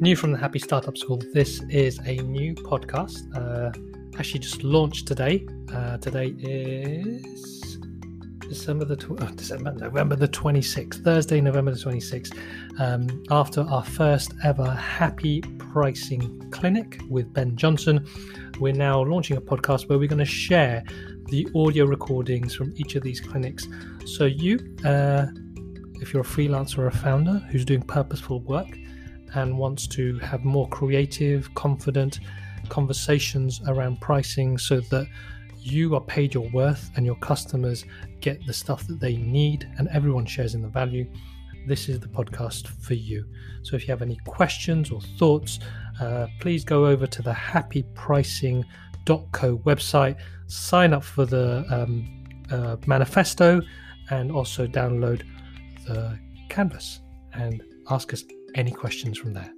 new from the Happy Startup School. This is a new podcast. Uh, actually, just launched today. Uh, today is December the tw- oh, December November the twenty sixth, Thursday, November the twenty sixth. Um, after our first ever Happy Pricing Clinic with Ben Johnson, we're now launching a podcast where we're going to share the audio recordings from each of these clinics. So you, uh, if you're a freelancer or a founder who's doing purposeful work and wants to have more creative, confident conversations around pricing so that you are paid your worth and your customers get the stuff that they need and everyone shares in the value, this is the podcast for you. So if you have any questions or thoughts, uh, please go over to the happypricing.co website, sign up for the um, uh, manifesto, and also download the canvas and ask us any questions from there.